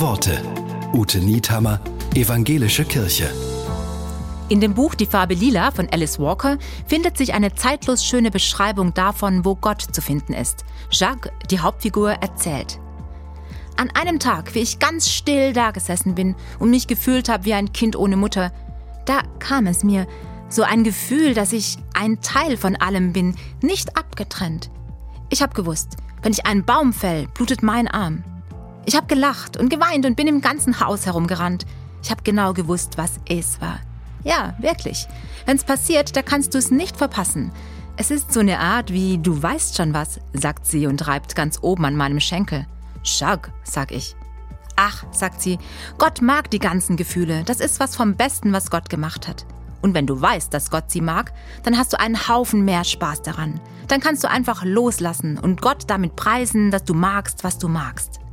Worte. Ute Niethammer, Evangelische Kirche. In dem Buch Die Farbe Lila von Alice Walker findet sich eine zeitlos schöne Beschreibung davon, wo Gott zu finden ist. Jacques, die Hauptfigur, erzählt. An einem Tag, wie ich ganz still dagesessen bin und mich gefühlt habe wie ein Kind ohne Mutter, da kam es mir, so ein Gefühl, dass ich ein Teil von allem bin, nicht abgetrennt. Ich habe gewusst, wenn ich einen Baum fäll, blutet mein Arm. Ich habe gelacht und geweint und bin im ganzen Haus herumgerannt. Ich habe genau gewusst, was es war. Ja, wirklich. Wenn's passiert, da kannst du es nicht verpassen. Es ist so eine Art wie du weißt schon was, sagt sie und reibt ganz oben an meinem Schenkel. Schag, sag ich. Ach, sagt sie, Gott mag die ganzen Gefühle. Das ist was vom Besten, was Gott gemacht hat. Und wenn du weißt, dass Gott sie mag, dann hast du einen Haufen mehr Spaß daran. Dann kannst du einfach loslassen und Gott damit preisen, dass du magst, was du magst.